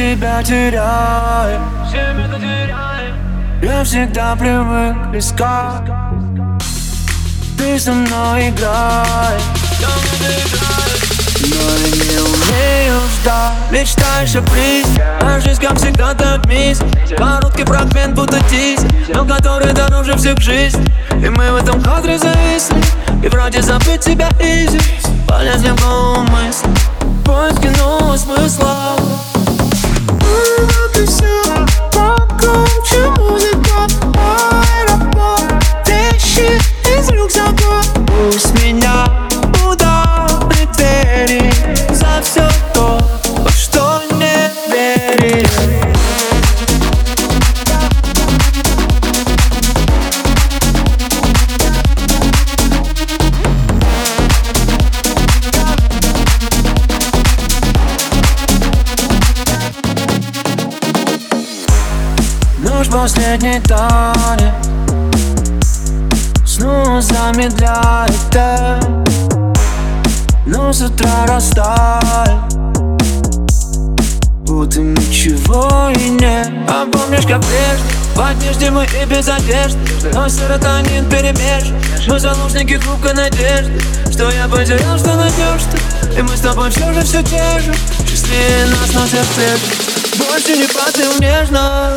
себя теряешь Я всегда привык искать. Ты со мной играешь но я не умею ждать. Мечтаешь о призе А жизнь как всегда так мисс. Короткий фрагмент будто тизер Но который дороже всех жизнь И мы в этом кадре зависли. И вроде забыть тебя изи Полезли в голову Нож последний танец. Снова замедляет темп Но с утра растает. Будто ничего и нет. А помнишь, как прежде В одежде мы и без одежды. Но серотонин перемешан. Мы заложники хрупкой надежды. Что я потерял, что найдешь ты И мы с тобой все же все те же. Счастливее нас, но терпеть Больше не падаем нежно